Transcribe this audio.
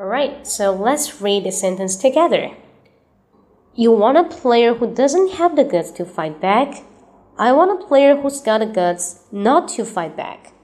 Alright, so let's read the sentence together. You want a player who doesn't have the guts to fight back? I want a player who's got the guts not to fight back.